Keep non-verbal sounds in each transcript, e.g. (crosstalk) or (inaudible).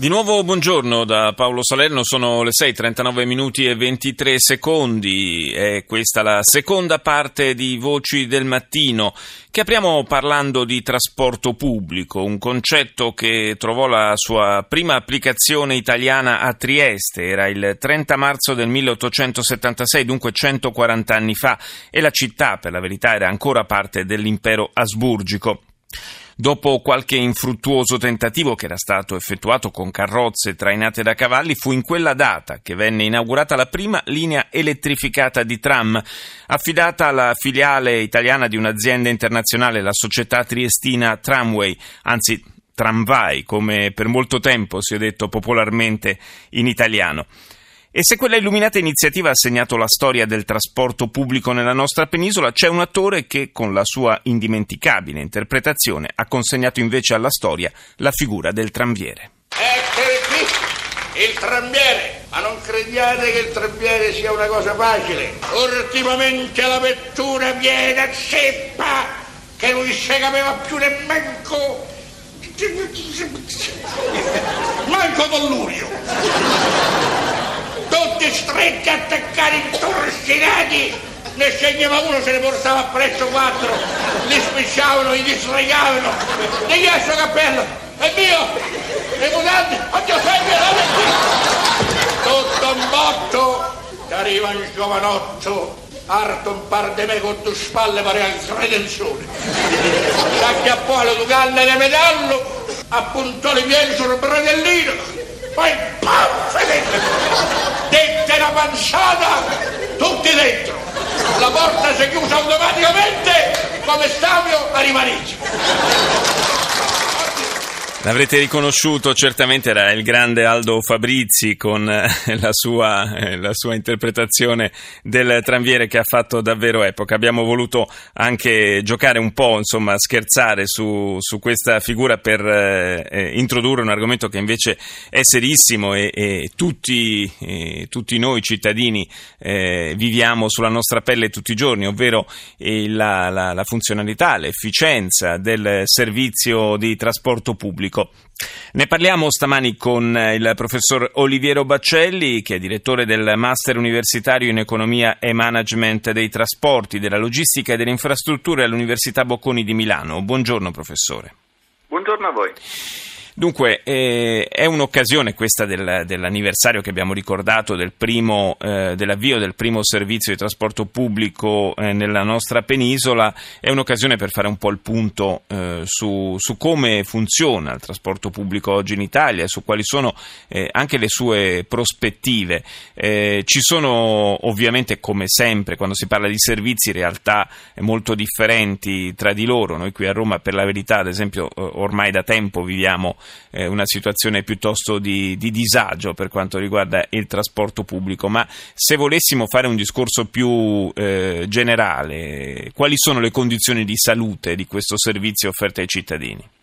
Di nuovo buongiorno da Paolo Salerno, sono le 6:39 minuti e 23 secondi. È questa la seconda parte di Voci del Mattino che apriamo parlando di trasporto pubblico, un concetto che trovò la sua prima applicazione italiana a Trieste, era il 30 marzo del 1876, dunque 140 anni fa, e la città, per la verità, era ancora parte dell'impero asburgico. Dopo qualche infruttuoso tentativo che era stato effettuato con carrozze trainate da cavalli, fu in quella data che venne inaugurata la prima linea elettrificata di tram, affidata alla filiale italiana di un'azienda internazionale, la società triestina Tramway, anzi Tramvai, come per molto tempo si è detto popolarmente in italiano. E se quella illuminata iniziativa ha segnato la storia del trasporto pubblico nella nostra penisola, c'è un attore che, con la sua indimenticabile interpretazione, ha consegnato invece alla storia la figura del tramviere. Eccolo qui, il tramviere! Ma non crediate che il tramviere sia una cosa facile. Ultimamente la vettura viene a zeppa, che non si capiva più nemmeno... Manco Dollurio! Tutti stretti attaccati intorcinati ne sceglieva uno se ne portava presso quattro. Li spicciavano, li disregavano ne ghiaccio cappello è mio. Le mutanti oddio sempre tutto un botto. Arriva un giovanotto arto un par di me con due spalle pare al credenzone s'acchiappò alle due canne di metallo appuntò le piedi sul bradellino. Poi pam panciata, tutti dentro. La porta si è chiusa automaticamente come stavio a rimanere. L'avrete riconosciuto, certamente era il grande Aldo Fabrizi con eh, la sua, eh, la sua, interpretazione del tranviere che ha fatto davvero epoca. Abbiamo voluto anche giocare un po', insomma, scherzare su, su questa figura per eh, eh introdurre un argomento che invece è serissimo e, e tutti, eh, tutti, noi cittadini eh, viviamo sulla nostra pelle tutti i giorni, ovvero la, la, la funzionalità, l'efficienza del servizio di trasporto pubblico pubblico. Ne parliamo stamani con eh, il professor Oliviero Baccelli, che è direttore del Master Universitario in Economia e Management dei Trasporti, della Logistica e delle Infrastrutture all'Università Bocconi di Milano. Buongiorno professore. Buongiorno a voi. Dunque, eh, è un'occasione questa del, dell'anniversario che abbiamo ricordato del primo, eh, dell'avvio del primo servizio di trasporto pubblico eh, nella nostra penisola, è un'occasione per fare un po' il punto eh, su, su, come funziona il trasporto pubblico oggi in Italia su quali sono eh, anche le sue prospettive. Eh, ci sono ovviamente, come sempre, quando si parla di servizi, realtà molto differenti tra di loro. Noi qui a Roma, per la verità, ad esempio, ormai da tempo viviamo eh, una situazione piuttosto di, di, disagio per quanto riguarda il trasporto pubblico, ma se volessimo fare un discorso più eh, generale, quali sono le condizioni di salute di questo servizio offerto ai cittadini?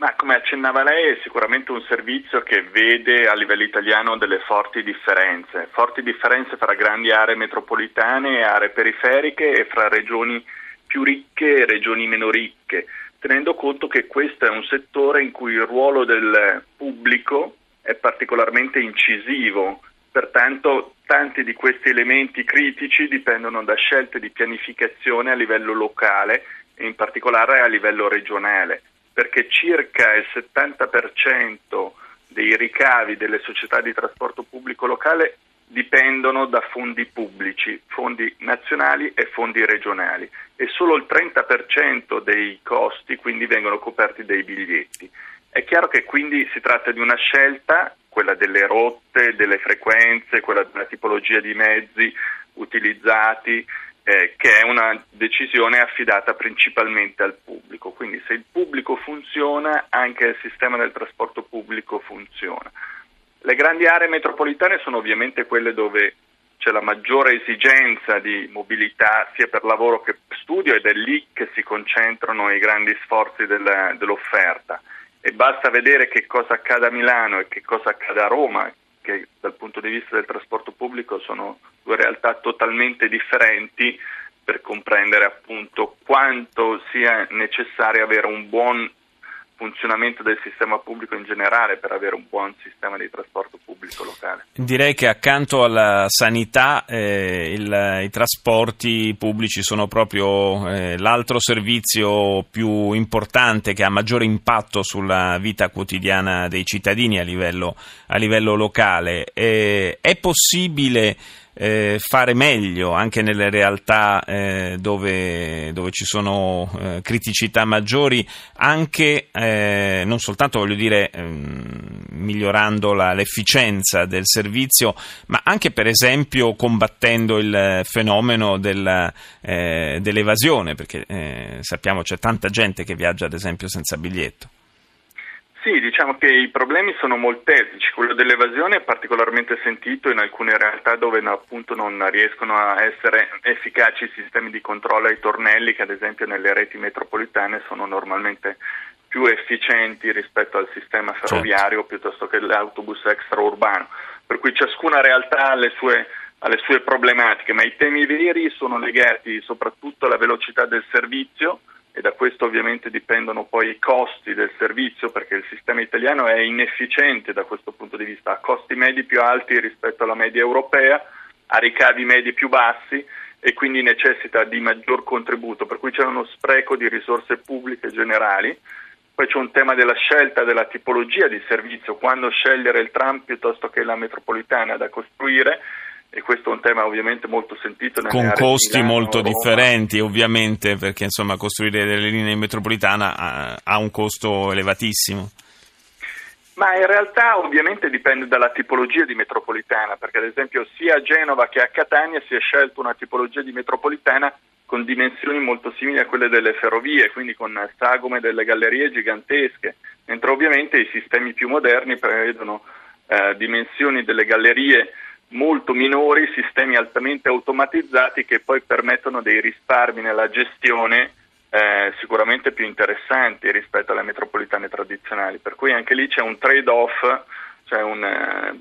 Ma come accennava lei, è sicuramente un servizio che vede a livello italiano delle forti differenze, forti differenze fra grandi aree metropolitane e aree periferiche e fra regioni più ricche e regioni meno ricche tenendo conto che questo è un settore in cui il ruolo del pubblico è particolarmente incisivo, pertanto tanti di questi elementi critici dipendono da scelte di pianificazione a livello locale e in particolare a livello regionale, perché circa il 70% dei ricavi delle società di trasporto pubblico locale dipendono da fondi pubblici, fondi nazionali e fondi regionali e solo il 30% dei costi quindi vengono coperti dai biglietti. È chiaro che quindi si tratta di una scelta, quella delle rotte, delle frequenze, quella della tipologia di mezzi utilizzati, eh, che è una decisione affidata principalmente al pubblico. Quindi se il pubblico funziona, anche il sistema del trasporto pubblico funziona. Le grandi aree metropolitane sono ovviamente quelle dove c'è la maggiore esigenza di mobilità sia per lavoro che per studio ed è lì che si concentrano i grandi sforzi della, dell'offerta. e basta vedere che cosa accade a Milano e che cosa accade a Roma, che dal punto di vista del trasporto pubblico sono due realtà totalmente differenti per comprendere appunto quanto sia necessario avere un buon funzionamento del sistema pubblico in generale per avere un buon sistema di trasporto pubblico locale. Direi che accanto alla sanità eh, il, i trasporti pubblici sono proprio eh, l'altro servizio più importante che ha maggiore impatto sulla vita quotidiana dei cittadini a livello, a livello locale. Eh, è possibile eh, fare meglio anche nelle realtà eh, dove, dove, ci sono eh, criticità maggiori, anche eh, non soltanto voglio dire ehm, migliorando la, l'efficienza del servizio, ma anche per esempio combattendo il fenomeno del, eh, dell'evasione, perché eh, sappiamo c'è tanta gente che viaggia ad esempio senza biglietto. Sì, diciamo che i problemi sono molteplici, quello dell'evasione è particolarmente sentito in alcune realtà dove appunto non riescono a essere efficaci i sistemi di controllo ai tornelli che ad esempio nelle reti metropolitane sono normalmente più efficienti rispetto al sistema certo. ferroviario certo. piuttosto che l'autobus extraurbano, per cui ciascuna realtà ha le sue alle sue problematiche, ma i temi veri sono legati soprattutto alla velocità del servizio, e da questo ovviamente dipendono poi i costi del servizio perché il sistema italiano è inefficiente da questo punto di vista, ha costi medi più alti rispetto alla media europea, ha ricavi medi più bassi e quindi necessita di maggior contributo, per cui c'è uno spreco di risorse pubbliche generali. Poi c'è un tema della scelta della tipologia di servizio, quando scegliere il tram piuttosto che la metropolitana da costruire e questo è un tema ovviamente molto sentito con costi Milano, molto Roma. differenti ovviamente perché insomma costruire delle linee metropolitane ha, ha, un costo elevatissimo ma in realtà ovviamente dipende dalla tipologia di metropolitana perché ad esempio sia a Genova che a Catania si è scelta una tipologia di metropolitana con dimensioni molto simili a quelle delle ferrovie quindi con sagome delle gallerie gigantesche mentre ovviamente i sistemi più moderni prevedono eh, dimensioni delle gallerie molto minori, sistemi altamente automatizzati che poi permettono dei risparmi nella gestione eh, sicuramente più interessanti rispetto alle metropolitane tradizionali. Per cui anche lì c'è un trade-off, c'è una eh,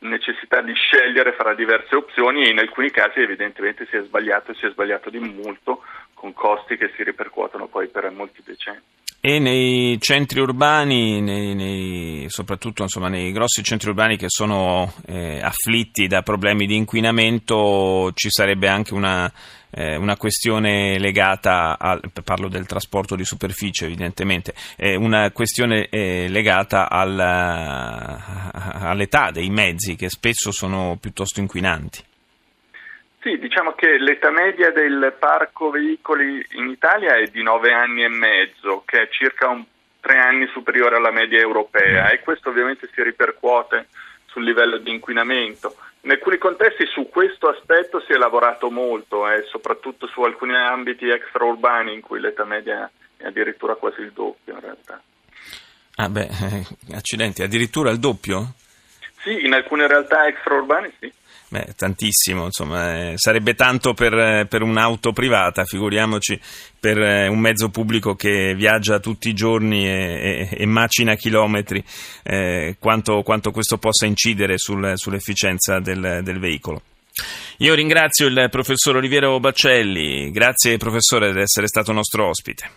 necessità di scegliere fra diverse opzioni e in alcuni casi evidentemente si è sbagliato e si è sbagliato di molto con costi che si ripercuotono poi per molti decenni. E nei centri urbani, nei, nei, soprattutto insomma, nei grossi centri urbani che sono eh, afflitti da problemi di inquinamento, ci sarebbe anche una, eh, una questione legata, al, parlo del trasporto di superficie evidentemente, eh, una questione eh, legata al, all'età dei mezzi che spesso sono piuttosto inquinanti. Sì, diciamo che l'età media del parco veicoli in Italia è di 9 anni e mezzo, che è circa un, 3 anni superiore alla media europea e questo ovviamente si ripercuote sul livello di inquinamento. In alcuni contesti su questo aspetto si è lavorato molto, eh, soprattutto su alcuni ambiti extraurbani in cui l'età media è addirittura quasi il doppio in realtà. Ah beh, eh, (laughs) accidenti, addirittura il doppio? Sì, in alcune realtà extraurbane sì. Beh, tantissimo, insomma, eh, sarebbe tanto per, per, un'auto privata, figuriamoci per eh, un mezzo pubblico che viaggia tutti i giorni e, e, e macina chilometri, eh, quanto, quanto, questo possa incidere sul, sull'efficienza del, del veicolo. Io ringrazio il professor Oliviero Baccelli, grazie professore di essere stato nostro ospite.